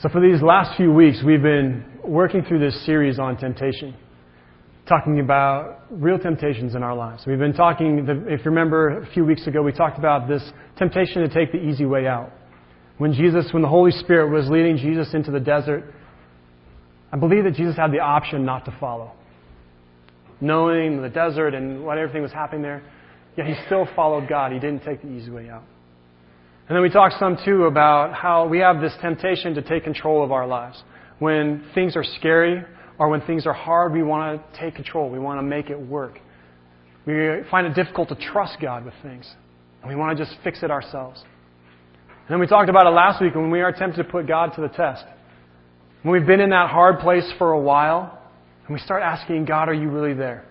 So, for these last few weeks, we've been working through this series on temptation, talking about real temptations in our lives. We've been talking, if you remember, a few weeks ago, we talked about this temptation to take the easy way out. When Jesus, when the Holy Spirit was leading Jesus into the desert, I believe that Jesus had the option not to follow. Knowing the desert and what everything was happening there, yet he still followed God. He didn't take the easy way out. And then we talked some too about how we have this temptation to take control of our lives. When things are scary or when things are hard, we want to take control. We want to make it work. We find it difficult to trust God with things. And we want to just fix it ourselves. And then we talked about it last week when we are tempted to put God to the test. When we've been in that hard place for a while, and we start asking, God, are you really there?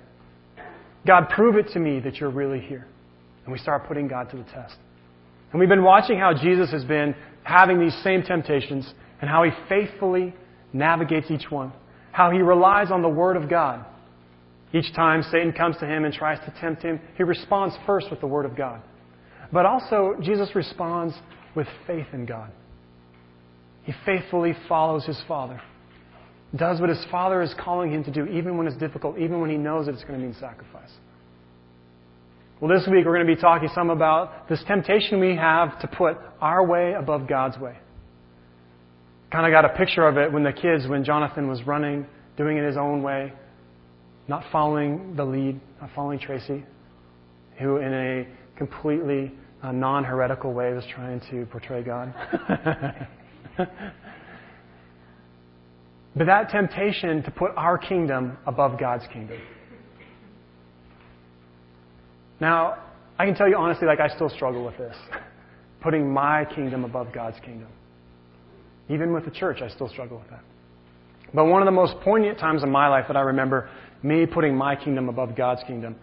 God, prove it to me that you're really here. And we start putting God to the test. And we've been watching how Jesus has been having these same temptations and how he faithfully navigates each one. How he relies on the Word of God. Each time Satan comes to him and tries to tempt him, he responds first with the Word of God. But also, Jesus responds with faith in God. He faithfully follows his Father, does what his Father is calling him to do, even when it's difficult, even when he knows that it's going to mean sacrifice. Well, this week we're going to be talking some about this temptation we have to put our way above God's way. Kind of got a picture of it when the kids, when Jonathan was running, doing it his own way, not following the lead, not following Tracy, who in a completely uh, non heretical way was trying to portray God. but that temptation to put our kingdom above God's kingdom. Now, I can tell you honestly, like, I still struggle with this. Putting my kingdom above God's kingdom. Even with the church, I still struggle with that. But one of the most poignant times in my life that I remember me putting my kingdom above God's kingdom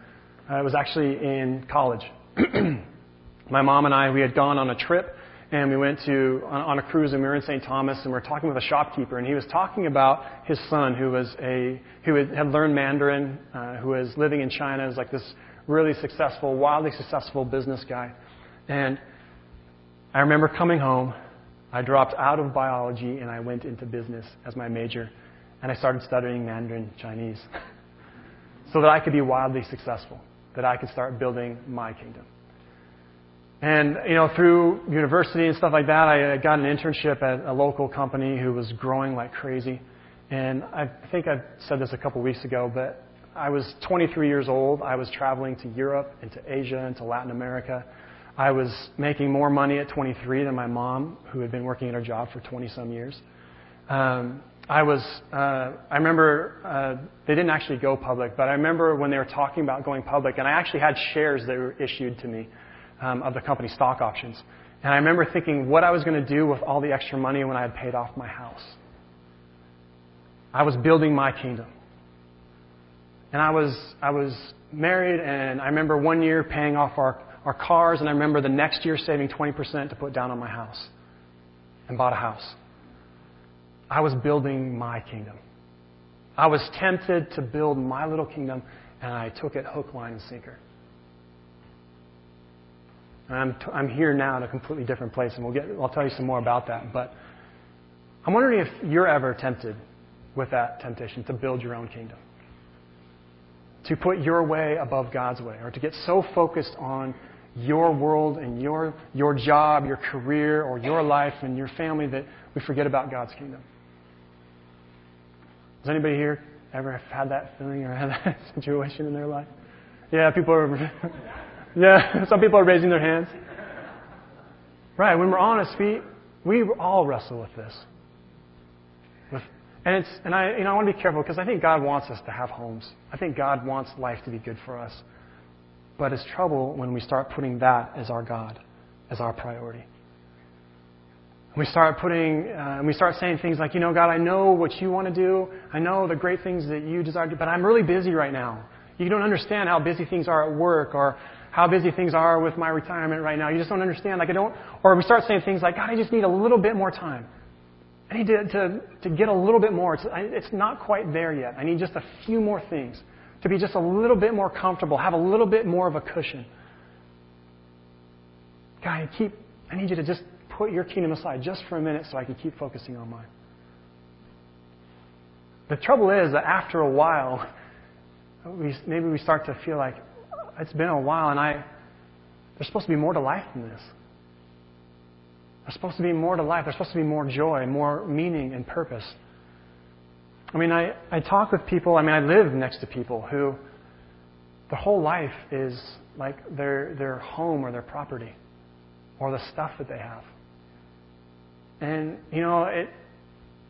uh, was actually in college. my mom and I, we had gone on a trip and we went to on, on, a cruise and we were in St. Thomas and we were talking with a shopkeeper and he was talking about his son who was a who had, learned Mandarin, uh, who was living in China, was like this really successful, wildly successful business guy. And I remember coming home, I dropped out of biology and I went into business as my major. And I started studying Mandarin Chinese so that I could be wildly successful, that I could start building my kingdom. And, you know, through university and stuff like that, I got an internship at a local company who was growing like crazy. And I think I said this a couple weeks ago, but I was 23 years old. I was traveling to Europe and to Asia and to Latin America. I was making more money at 23 than my mom, who had been working at her job for 20 some years. Um, I was, uh, I remember, uh, they didn't actually go public, but I remember when they were talking about going public, and I actually had shares that were issued to me um, of the company stock options. And I remember thinking what I was going to do with all the extra money when I had paid off my house. I was building my kingdom. And I was, I was married, and I remember one year paying off our, our cars, and I remember the next year saving 20% to put down on my house and bought a house. I was building my kingdom. I was tempted to build my little kingdom, and I took it hook, line, and sinker. And I'm, t- I'm here now in a completely different place, and we'll get, I'll tell you some more about that. But I'm wondering if you're ever tempted with that temptation to build your own kingdom to put your way above God's way, or to get so focused on your world and your, your job, your career, or your life and your family that we forget about God's kingdom. Has anybody here ever had that feeling or had that situation in their life? Yeah, people are. yeah, some people are raising their hands. Right, when we're honest, we, we all wrestle with this. And it's and I you know I want to be careful because I think God wants us to have homes. I think God wants life to be good for us. But it's trouble when we start putting that as our God, as our priority. We start putting, uh, we start saying things like, you know, God, I know what you want to do. I know the great things that you desire to do, but I'm really busy right now. You don't understand how busy things are at work or how busy things are with my retirement right now. You just don't understand. Like I don't, or we start saying things like, God, I just need a little bit more time. I need to, to, to get a little bit more. It's, I, it's not quite there yet. I need just a few more things to be just a little bit more comfortable, have a little bit more of a cushion. God, I keep, I need you to just put your kingdom aside just for a minute so I can keep focusing on mine. The trouble is that after a while, we, maybe we start to feel like it's been a while and I, there's supposed to be more to life than this. There's supposed to be more to life. There's supposed to be more joy, more meaning and purpose. I mean, I, I talk with people, I mean, I live next to people who their whole life is like their, their home or their property or the stuff that they have. And, you know, it,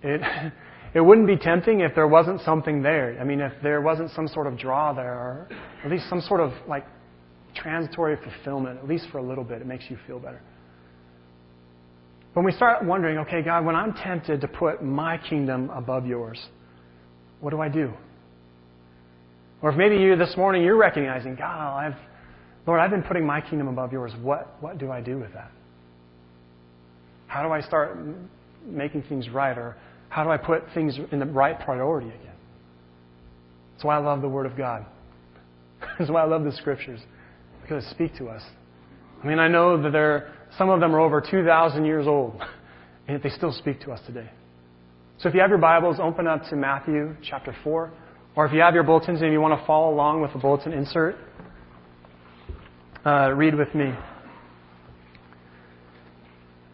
it, it wouldn't be tempting if there wasn't something there. I mean, if there wasn't some sort of draw there, or at least some sort of like transitory fulfillment, at least for a little bit, it makes you feel better. When we start wondering, okay, God, when I'm tempted to put my kingdom above yours, what do I do? Or if maybe you this morning you're recognizing, God, I've, Lord, I've been putting my kingdom above yours. What, what do I do with that? How do I start making things right? Or how do I put things in the right priority again? That's why I love the Word of God. That's why I love the Scriptures, because they speak to us. I mean, I know that there, some of them are over 2,000 years old, and yet they still speak to us today. So if you have your Bibles, open up to Matthew chapter 4. Or if you have your bulletins and you want to follow along with the bulletin insert, uh, read with me.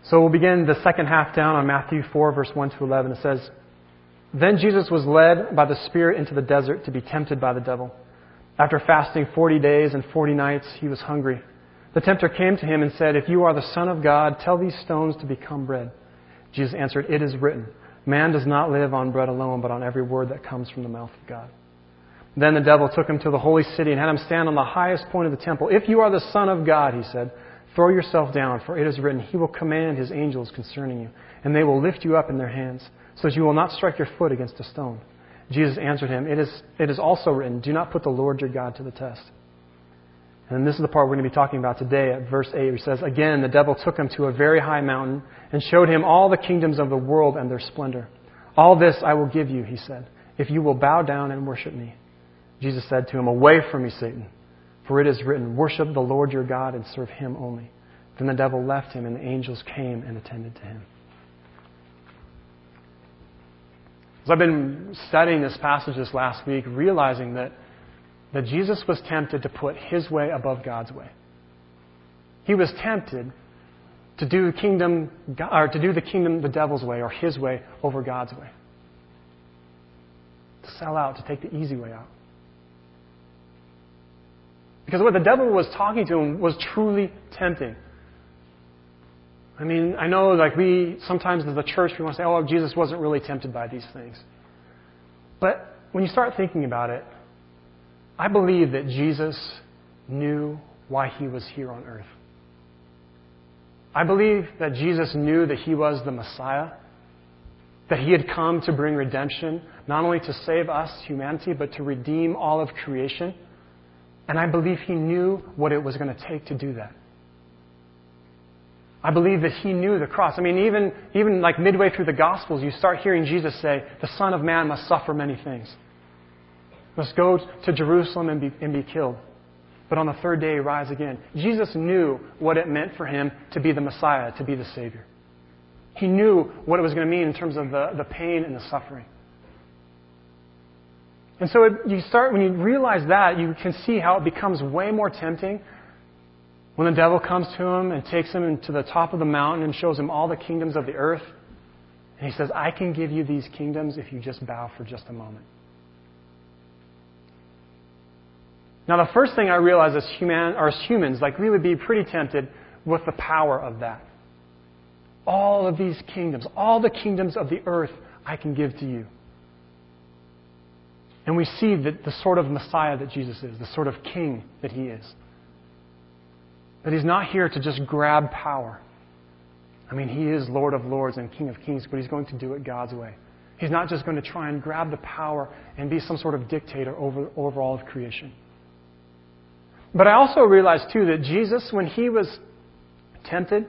So we'll begin the second half down on Matthew 4, verse 1 to 11. It says, Then Jesus was led by the Spirit into the desert to be tempted by the devil. After fasting 40 days and 40 nights, he was hungry. The tempter came to him and said, If you are the Son of God, tell these stones to become bread. Jesus answered, It is written, Man does not live on bread alone, but on every word that comes from the mouth of God. Then the devil took him to the holy city and had him stand on the highest point of the temple. If you are the Son of God, he said, Throw yourself down, for it is written, He will command His angels concerning you, and they will lift you up in their hands, so that you will not strike your foot against a stone. Jesus answered him, It is, it is also written, Do not put the Lord your God to the test. And this is the part we're going to be talking about today at verse 8, which says, Again, the devil took him to a very high mountain and showed him all the kingdoms of the world and their splendor. All this I will give you, he said, if you will bow down and worship me. Jesus said to him, Away from me, Satan. For it is written, Worship the Lord your God and serve him only. Then the devil left him, and the angels came and attended to him. As I've been studying this passage this last week, realizing that, that Jesus was tempted to put his way above God's way. He was tempted to do kingdom or to do the kingdom the devil's way or his way over God's way. To sell out, to take the easy way out. Because what the devil was talking to him was truly tempting. I mean, I know like we sometimes as a church we want to say, oh, Jesus wasn't really tempted by these things. But when you start thinking about it, I believe that Jesus knew why he was here on earth. I believe that Jesus knew that he was the Messiah, that he had come to bring redemption, not only to save us, humanity, but to redeem all of creation. And I believe he knew what it was going to take to do that. I believe that he knew the cross. I mean, even, even like midway through the Gospels, you start hearing Jesus say, The Son of Man must suffer many things. Must go to Jerusalem and be, and be killed. But on the third day, rise again. Jesus knew what it meant for him to be the Messiah, to be the Savior. He knew what it was going to mean in terms of the, the pain and the suffering. And so it, you start, when you realize that, you can see how it becomes way more tempting when the devil comes to him and takes him to the top of the mountain and shows him all the kingdoms of the earth. And he says, I can give you these kingdoms if you just bow for just a moment. Now, the first thing I realize as, human, or as humans, like we would be pretty tempted with the power of that. All of these kingdoms, all the kingdoms of the earth, I can give to you. And we see that the sort of Messiah that Jesus is, the sort of king that he is. That he's not here to just grab power. I mean, he is Lord of Lords and King of Kings, but he's going to do it God's way. He's not just going to try and grab the power and be some sort of dictator over, over all of creation. But I also realize, too, that Jesus, when he was tempted,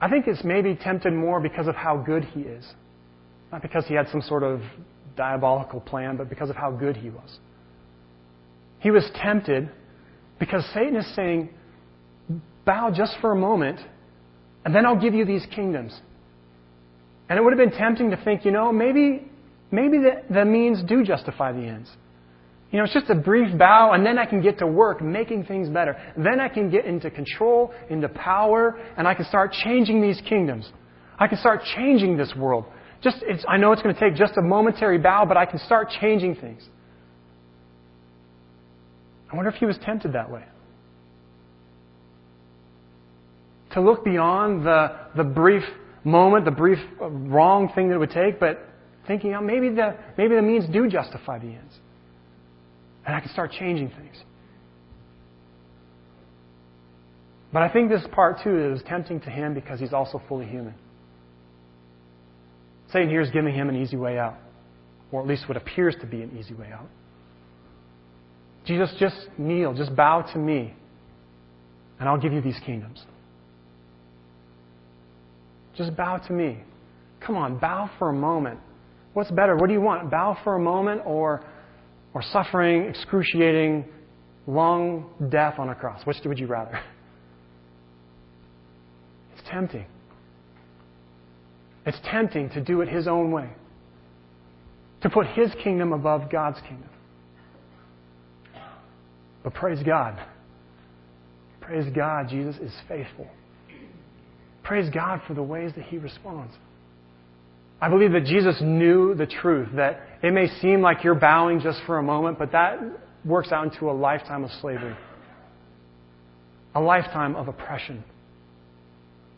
I think it's maybe tempted more because of how good he is. Not because he had some sort of diabolical plan, but because of how good he was. He was tempted because Satan is saying, bow just for a moment And then I'll give you these kingdoms. And it would have been tempting to think, you know, maybe, maybe the, the means do justify the ends. You know, it's just a brief bow, and then I can get to work making things better. Then I can get into control, into power, and I can start changing these kingdoms. I can start changing this world. Just, I know it's going to take just a momentary bow, but I can start changing things. I wonder if he was tempted that way. To look beyond the, the brief moment, the brief uh, wrong thing that it would take, but thinking, oh, maybe, the, maybe the means do justify the ends. And I can start changing things. But I think this part, too, is tempting to him because he's also fully human. Satan here is giving him an easy way out, or at least what appears to be an easy way out. Jesus, just kneel, just bow to me, and I'll give you these kingdoms. Just bow to me. Come on, bow for a moment. What's better? What do you want? Bow for a moment or or suffering, excruciating, long death on a cross? Which would you rather? It's tempting. It's tempting to do it His own way, to put His kingdom above God's kingdom. But praise God. Praise God, Jesus is faithful. Praise God for the ways that He responds. I believe that Jesus knew the truth, that it may seem like you're bowing just for a moment, but that works out into a lifetime of slavery, a lifetime of oppression,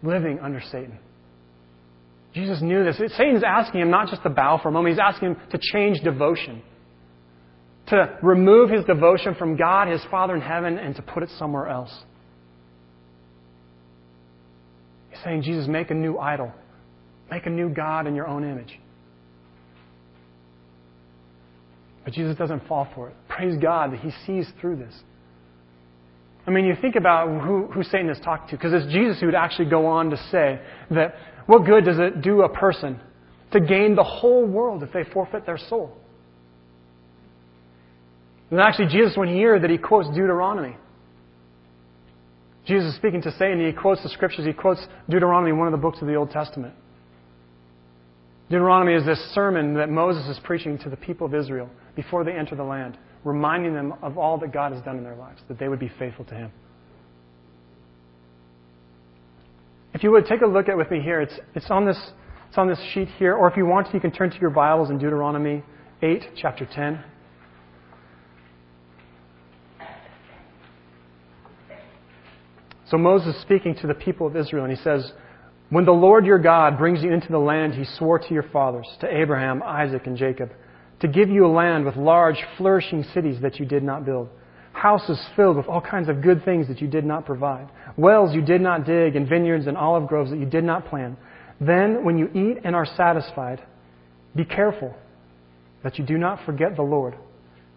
living under Satan. Jesus knew this. Satan's asking him not just to bow for a moment, he's asking him to change devotion, to remove his devotion from God, his Father in heaven, and to put it somewhere else. He's saying, Jesus, make a new idol. Make a new God in your own image. But Jesus doesn't fall for it. Praise God that he sees through this. I mean, you think about who, who Satan has talked to, because it's Jesus who would actually go on to say that what good does it do a person to gain the whole world if they forfeit their soul? And actually, Jesus, when he hears that he quotes Deuteronomy. Jesus is speaking to Satan, he quotes the scriptures, he quotes Deuteronomy, one of the books of the Old Testament. Deuteronomy is this sermon that Moses is preaching to the people of Israel before they enter the land, reminding them of all that God has done in their lives, that they would be faithful to Him. If you would take a look at with me here, it's, it's, on this, it's on this sheet here, or if you want to, you can turn to your Bibles in Deuteronomy 8, chapter 10. So Moses is speaking to the people of Israel, and he says, When the Lord your God brings you into the land he swore to your fathers, to Abraham, Isaac, and Jacob, to give you a land with large, flourishing cities that you did not build, houses filled with all kinds of good things that you did not provide, wells you did not dig, and vineyards and olive groves that you did not plant. Then, when you eat and are satisfied, be careful that you do not forget the Lord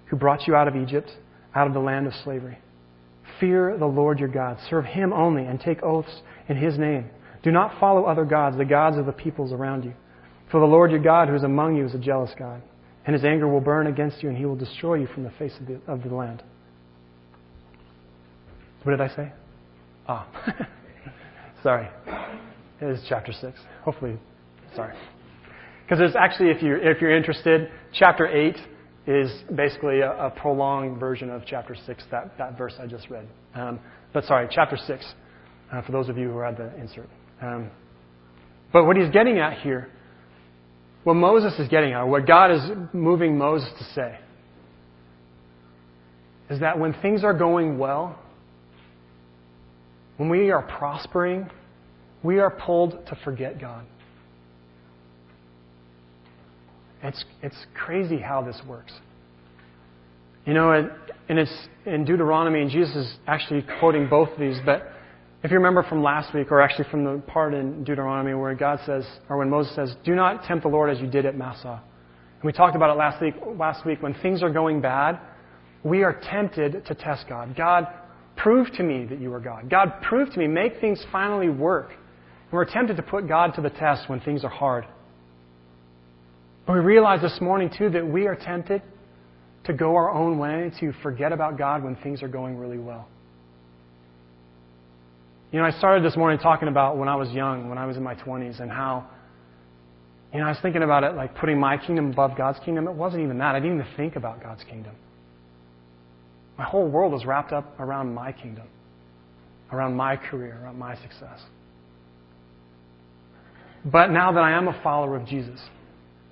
who brought you out of Egypt, out of the land of slavery. Fear the Lord your God. Serve him only and take oaths in his name. Do not follow other gods, the gods of the peoples around you. For the Lord your God who is among you is a jealous God and his anger will burn against you, and he will destroy you from the face of the, of the land. What did I say? Ah. sorry. It is chapter 6. Hopefully, sorry. Because there's actually, if you're, if you're interested, chapter 8 is basically a, a prolonged version of chapter 6, that, that verse I just read. Um, but sorry, chapter 6, uh, for those of you who had the insert. Um, but what he's getting at here what Moses is getting at, what God is moving Moses to say, is that when things are going well, when we are prospering, we are pulled to forget God. It's, it's crazy how this works. You know, and it's in Deuteronomy, and Jesus is actually quoting both of these, but if you remember from last week, or actually from the part in Deuteronomy where God says, or when Moses says, Do not tempt the Lord as you did at Massah. And we talked about it last week, last week when things are going bad, we are tempted to test God. God, prove to me that you are God. God, prove to me, make things finally work. And we're tempted to put God to the test when things are hard. But we realize this morning, too, that we are tempted to go our own way, to forget about God when things are going really well. You know, I started this morning talking about when I was young, when I was in my 20s, and how, you know, I was thinking about it like putting my kingdom above God's kingdom. It wasn't even that. I didn't even think about God's kingdom. My whole world was wrapped up around my kingdom, around my career, around my success. But now that I am a follower of Jesus,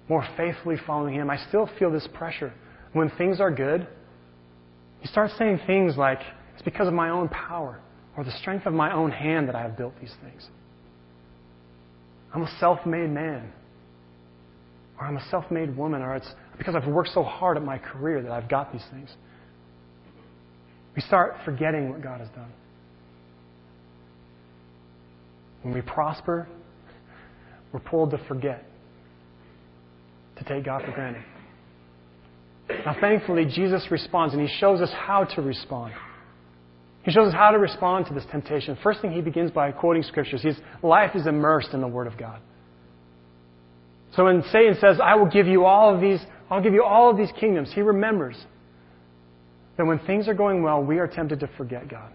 more faithfully following Him, I still feel this pressure. When things are good, you start saying things like, it's because of my own power or the strength of my own hand that I have built these things. I'm a self made man. Or I'm a self made woman. Or it's because I've worked so hard at my career that I've got these things. We start forgetting what God has done. When we prosper, we're pulled to forget, to take God for granted. Now, thankfully, Jesus responds, and he shows us how to respond. He shows us how to respond to this temptation. First thing, he begins by quoting scriptures. His life is immersed in the Word of God. So when Satan says, I will give you all of these, I'll give you all of these kingdoms, he remembers that when things are going well, we are tempted to forget God.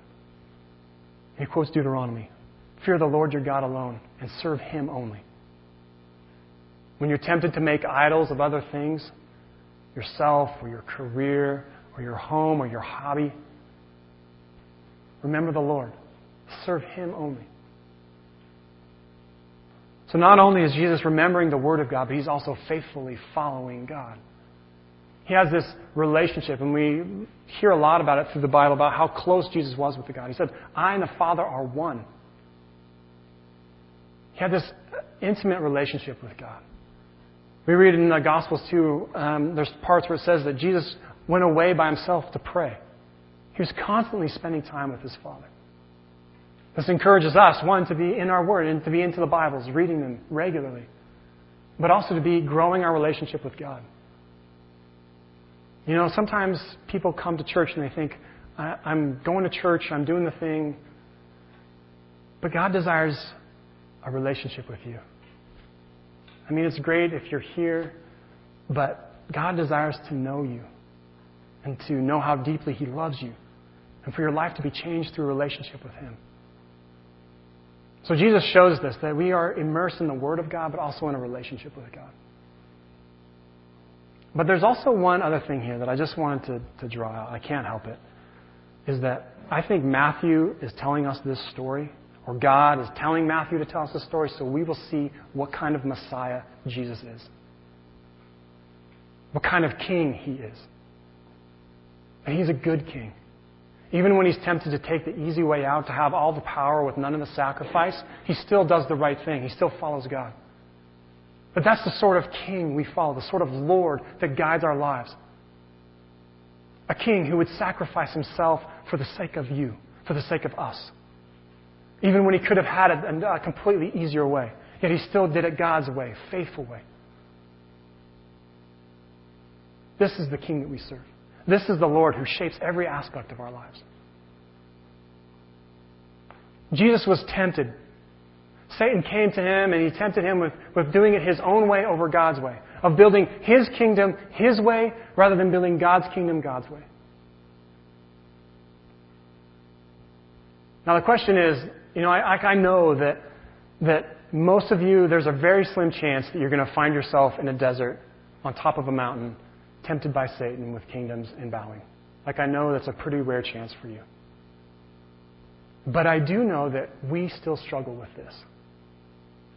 He quotes Deuteronomy Fear the Lord your God alone and serve him only. When you're tempted to make idols of other things, yourself or your career or your home or your hobby, remember the Lord. Serve him only. So not only is Jesus remembering the Word of God, but he's also faithfully following God. He has this relationship, and we hear a lot about it through the Bible about how close Jesus was with the God. He said, I and the Father are one. He had this intimate relationship with God. We read in the Gospels too, um, there's parts where it says that Jesus went away by himself to pray. He was constantly spending time with his Father. This encourages us, one, to be in our Word and to be into the Bibles, reading them regularly, but also to be growing our relationship with God. You know, sometimes people come to church and they think, I'm going to church, I'm doing the thing, but God desires a relationship with you. I mean, it's great if you're here, but God desires to know you and to know how deeply He loves you and for your life to be changed through relationship with Him. So Jesus shows this that we are immersed in the Word of God, but also in a relationship with God. But there's also one other thing here that I just wanted to, to draw out. I can't help it. Is that I think Matthew is telling us this story, or God is telling Matthew to tell us this story, so we will see what kind of Messiah Jesus is. What kind of king he is. And he's a good king. Even when he's tempted to take the easy way out, to have all the power with none of the sacrifice, he still does the right thing. He still follows God. But that's the sort of king we follow, the sort of Lord that guides our lives. A king who would sacrifice himself for the sake of you, for the sake of us. Even when he could have had it a completely easier way, yet he still did it God's way, faithful way. This is the king that we serve. This is the Lord who shapes every aspect of our lives. Jesus was tempted Satan came to him and he tempted him with, with doing it his own way over God's way, of building his kingdom his way rather than building God's kingdom God's way. Now, the question is you know, I, I know that, that most of you, there's a very slim chance that you're going to find yourself in a desert on top of a mountain, tempted by Satan with kingdoms and bowing. Like, I know that's a pretty rare chance for you. But I do know that we still struggle with this.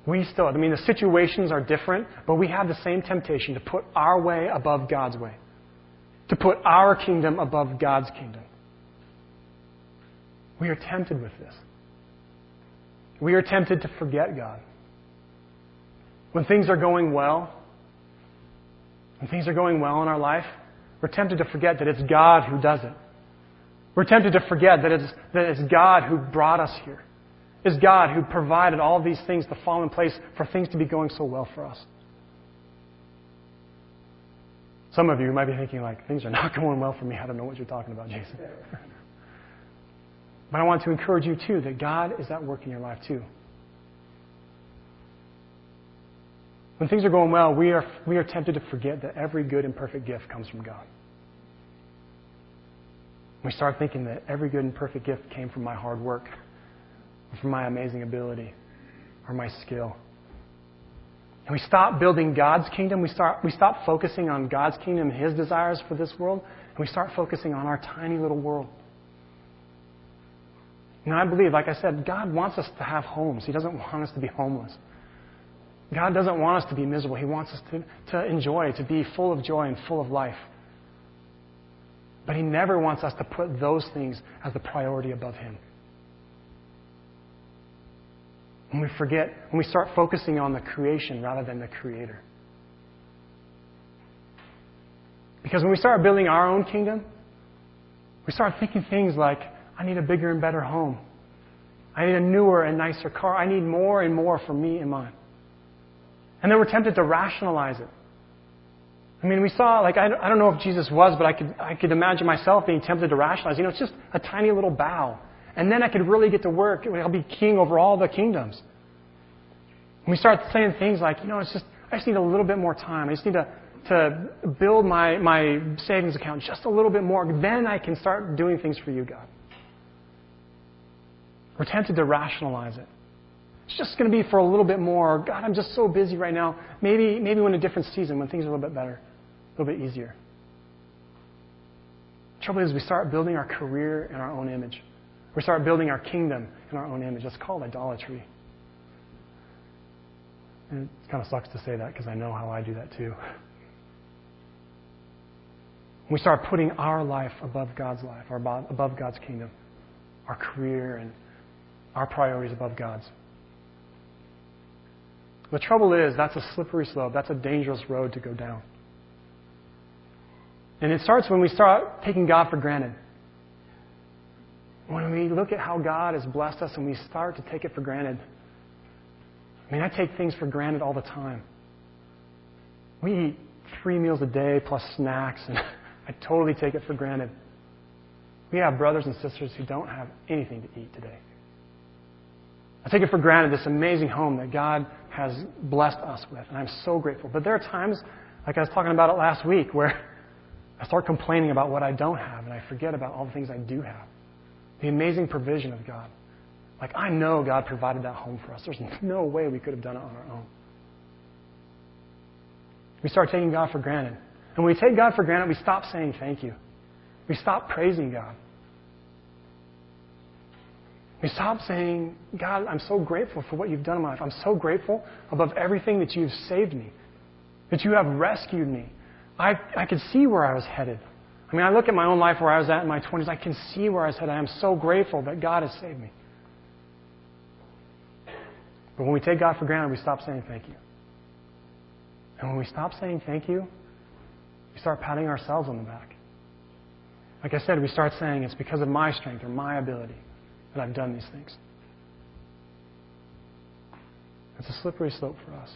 We still, I mean, the situations are different, but we have the same temptation to put our way above God's way, to put our kingdom above God's kingdom. We are tempted with this. We are tempted to forget God. When things are going well, when things are going well in our life, we're tempted to forget that it's God who does it. We're tempted to forget that it's, that it's God who brought us here is God who provided all these things to fall in place for things to be going so well for us. Some of you might be thinking, like, things are not going well for me. I don't know what you're talking about, Jason. but I want to encourage you, too, that God is at work in your life, too. When things are going well, we are, we are tempted to forget that every good and perfect gift comes from God. We start thinking that every good and perfect gift came from my hard work or for my amazing ability or my skill. And we stop building God's kingdom. We, start, we stop focusing on God's kingdom and His desires for this world, and we start focusing on our tiny little world. And I believe, like I said, God wants us to have homes. He doesn't want us to be homeless. God doesn't want us to be miserable. He wants us to, to enjoy, to be full of joy and full of life. But He never wants us to put those things as the priority above Him. When we forget, when we start focusing on the creation rather than the Creator. Because when we start building our own kingdom, we start thinking things like, I need a bigger and better home. I need a newer and nicer car. I need more and more for me and mine. And then we're tempted to rationalize it. I mean, we saw, like, I, don't know if Jesus was, but I could, I could imagine myself being tempted to rationalize. You know, it's just a tiny little bow. And then I could really get to work. I'll be king over all the kingdoms. And we start saying things like, you know, it's just, I just need a little bit more time. I just need to, to build my, my savings account just a little bit more. Then I can start doing things for you, God. We're tempted to rationalize it. It's just going to be for a little bit more. God, I'm just so busy right now. Maybe, maybe when a different season, when things are a little bit better, a little bit easier. The trouble is, we start building our career in our own image. We start building our kingdom in our own image. That's called idolatry. And it kind of sucks to say that because I know how I do that too. We start putting our life above God's life, or above God's kingdom, our career and our priorities above God's. The trouble is, that's a slippery slope. That's a dangerous road to go down. And it starts when we start taking God for granted. When we look at how God has blessed us and we start to take it for granted. I mean, I take things for granted all the time. We eat three meals a day plus snacks, and I totally take it for granted. We have brothers and sisters who don't have anything to eat today. I take it for granted this amazing home that God has blessed us with, and I'm so grateful. But there are times, like I was talking about it last week, where I start complaining about what I don't have, and I forget about all the things I do have. The amazing provision of God. Like, I know God provided that home for us. There's no way we could have done it on our own. We start taking God for granted. And when we take God for granted, we stop saying thank you. We stop praising God. We stop saying, God, I'm so grateful for what you've done in my life. I'm so grateful above everything that you've saved me, that you have rescued me. I, I could see where I was headed. I mean, I look at my own life where I was at in my 20s. I can see where I was headed. I am so grateful that God has saved me. But when we take God for granted, we stop saying thank you. And when we stop saying thank you, we start patting ourselves on the back. Like I said, we start saying it's because of my strength or my ability that I've done these things. It's a slippery slope for us.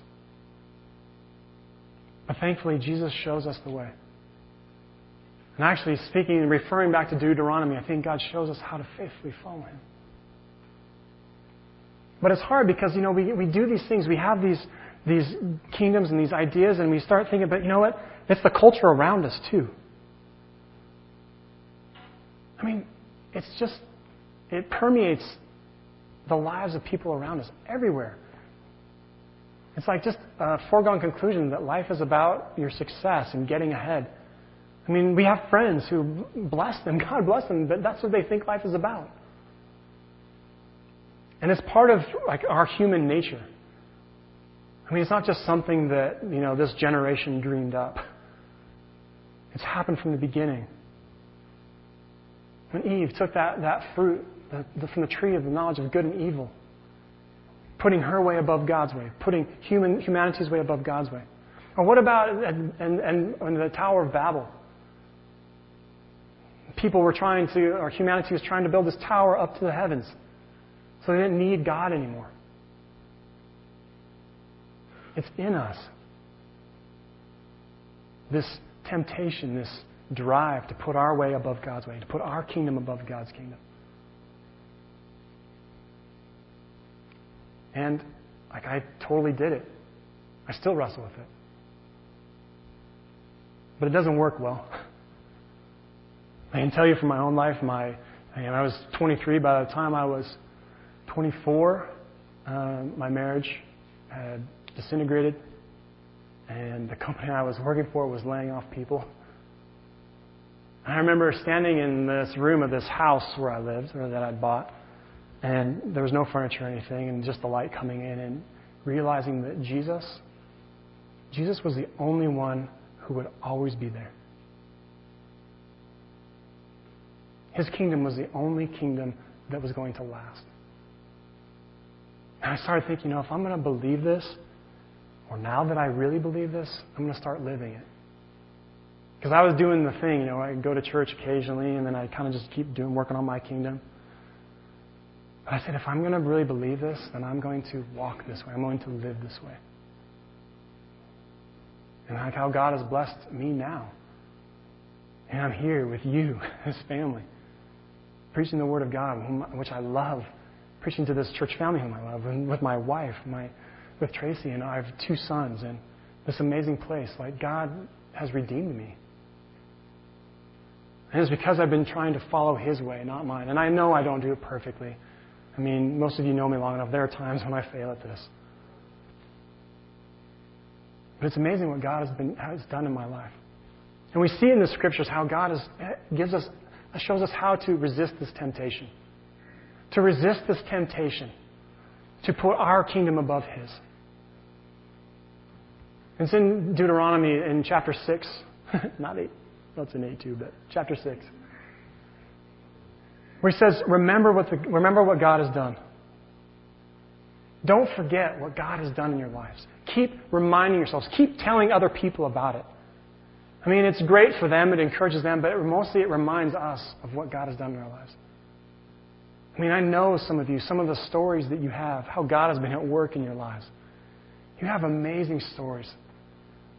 But thankfully, Jesus shows us the way. And actually, speaking and referring back to Deuteronomy, I think God shows us how to faithfully follow Him. But it's hard because, you know, we, we do these things. We have these, these kingdoms and these ideas, and we start thinking, but you know what? It's the culture around us, too. I mean, it's just it permeates the lives of people around us everywhere. It's like just a foregone conclusion that life is about your success and getting ahead. I mean, we have friends who bless them, God bless them, but that's what they think life is about. And it's part of like our human nature. I mean, it's not just something that, you know, this generation dreamed up. It's happened from the beginning. When Eve took that, that fruit the, from the tree of the knowledge of good and evil, putting her way above God's way, putting human, humanity's way above God's way. Or what about and, and, and the Tower of Babel? People were trying to, or humanity was trying to build this tower up to the heavens. So they didn't need God anymore. It's in us. This temptation, this drive to put our way above God's way, to put our kingdom above God's kingdom. And like I totally did it. I still wrestle with it. But it doesn't work well. I can tell you from my own life, my I was 23 by the time I was 24, um, my marriage had disintegrated, and the company I was working for was laying off people. I remember standing in this room of this house where I lived, or that I'd bought, and there was no furniture or anything, and just the light coming in, and realizing that Jesus, Jesus was the only one who would always be there. His kingdom was the only kingdom that was going to last. And I started thinking, you know, if I'm going to believe this, or now that I really believe this, I'm going to start living it. Because I was doing the thing, you know, I go to church occasionally, and then I kind of just keep doing working on my kingdom. But I said, if I'm going to really believe this, then I'm going to walk this way. I'm going to live this way. And like how God has blessed me now. And I'm here with you, His family, preaching the Word of God, which I love, preaching to this church family whom I love, and with my wife, my, with Tracy, and I have two sons, and this amazing place. Like God has redeemed me. And it's because I've been trying to follow His way, not mine. And I know I don't do it perfectly. I mean, most of you know me long enough. There are times when I fail at this. But it's amazing what God has, been, has done in my life. And we see in the scriptures how God is, gives us, shows us how to resist this temptation. To resist this temptation. To put our kingdom above His. It's in Deuteronomy in chapter 6. Not 8. That's in 8 too, but chapter 6 where he says, remember what, the, remember what God has done. Don't forget what God has done in your lives. Keep reminding yourselves. Keep telling other people about it. I mean, it's great for them, it encourages them, but mostly it reminds us of what God has done in our lives. I mean, I know some of you, some of the stories that you have, how God has been at work in your lives. You have amazing stories.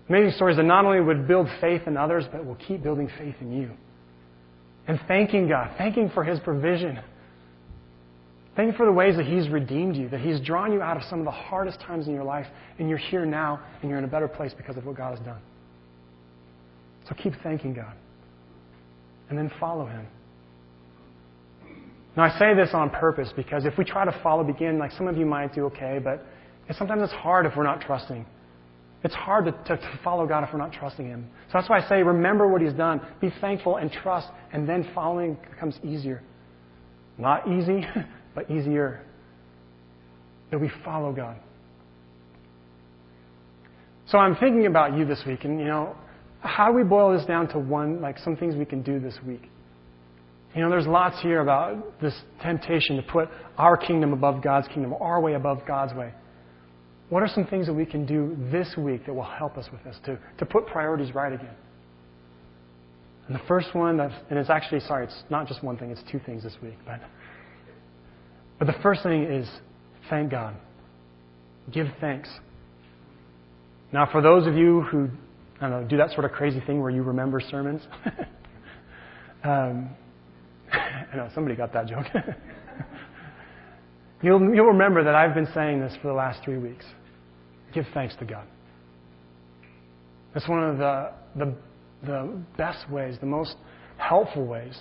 Amazing stories that not only would build faith in others, but will keep building faith in you and thanking God, thanking for His provision. Thanking for the ways that He's redeemed you, that He's drawn you out of some of the hardest times in your life, and you're here now, and you're in a better place because of what God has done. So keep thanking God. And then follow Him. Now, I say this on purpose because if we try to follow, begin, like some of you might do okay, but sometimes it's hard if we're not trusting. It's hard to, to, to, follow God if we're not trusting Him. So that's why I say, remember what He's done. Be thankful and trust, and then following becomes easier. Not easy, but easier. That we follow God. So I'm thinking about you this week, and you know, how do we boil this down to one, like some things we can do this week? You know, there's lots here about this temptation to put our kingdom above God's kingdom, our way above God's way. What are some things that we can do this week that will help us with this, to, to put priorities right again? And the first one, and it's actually, sorry, it's not just one thing, it's two things this week. But, but the first thing is thank God. Give thanks. Now, for those of you who, I don't know, do that sort of crazy thing where you remember sermons, um, I know, somebody got that joke. You'll, you'll remember that I've been saying this for the last three weeks. Give thanks to God. It's one of the, the, the best ways, the most helpful ways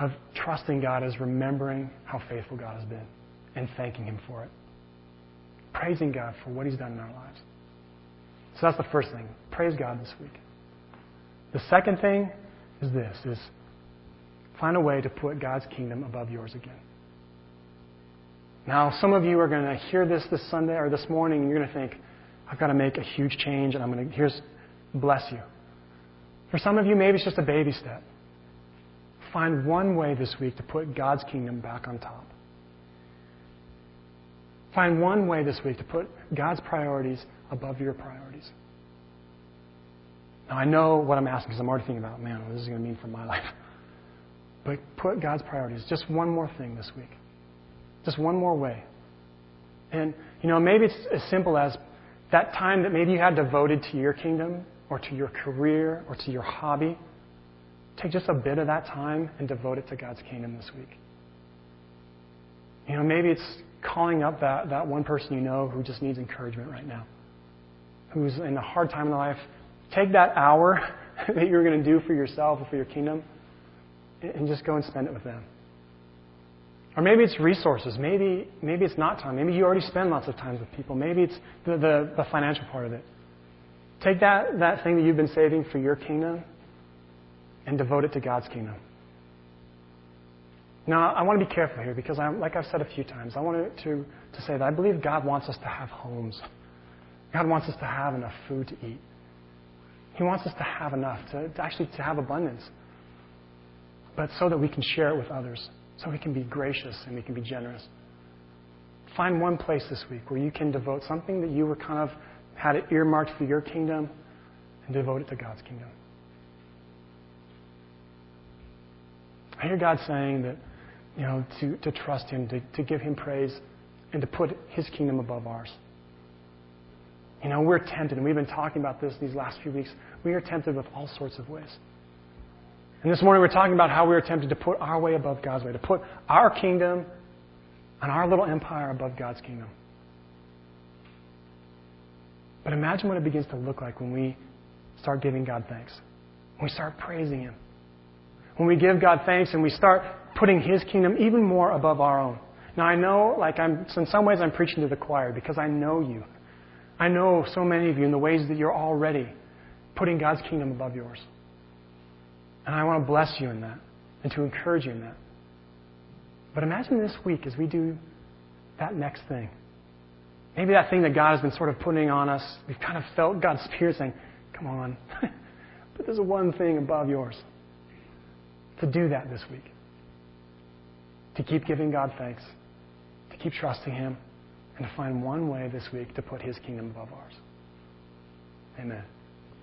of trusting God is remembering how faithful God has been and thanking Him for it. Praising God for what He's done in our lives. So that's the first thing. Praise God this week. The second thing is this is find a way to put God's kingdom above yours again. Now, some of you are going to hear this this Sunday or this morning, and you're going to think, I've got to make a huge change, and I'm going to, here's, bless you. For some of you, maybe it's just a baby step. Find one way this week to put God's kingdom back on top. Find one way this week to put God's priorities above your priorities. Now, I know what I'm asking because I'm already thinking about, man, what this is going to mean for my life. But put God's priorities. Just one more thing this week. Just one more way. And, you know, maybe it's as simple as that time that maybe you had devoted to your kingdom or to your career or to your hobby. Take just a bit of that time and devote it to God's kingdom this week. You know, maybe it's calling up that, that one person you know who just needs encouragement right now, who's in a hard time in life. Take that hour that you're going to do for yourself or for your kingdom and just go and spend it with them. Or maybe it's resources. Maybe, maybe it's not time. Maybe you already spend lots of time with people. Maybe it's the, the, the financial part of it. Take that, that thing that you've been saving for your kingdom and devote it to God's kingdom. Now, I want to be careful here because, I'm, like I've said a few times, I want to, to say that I believe God wants us to have homes. God wants us to have enough food to eat. He wants us to have enough, to, to actually to have abundance. But so that we can share it with others, so we can be gracious and we can be generous. Find one place this week where you can devote something that you were kind of had it earmarked for your kingdom and devote it to God's kingdom. I hear God saying that, you know, to, to trust Him, to, to give Him praise, and to put His kingdom above ours. You know, we're tempted, and we've been talking about this these last few weeks. We are tempted with all sorts of ways. And this morning we're talking about how we are tempted to put our way above God's way, to put our kingdom and our little empire above God's kingdom. But imagine what it begins to look like when we start giving God thanks, when we start praising Him, when we give God thanks and we start putting His kingdom even more above our own. Now I know, like I'm, in some ways I'm preaching to the choir because I know you. I know so many of you in the ways that you're already putting God's kingdom above yours. And I want to bless you in that and to encourage you in that. But imagine this week as we do that next thing. Maybe that thing that God has been sort of putting on us, we've kind of felt God's Spirit saying, Come on, but there's one thing above yours. To do that this week. To keep giving God thanks. To keep trusting Him. And to find one way this week to put His kingdom above ours. Amen.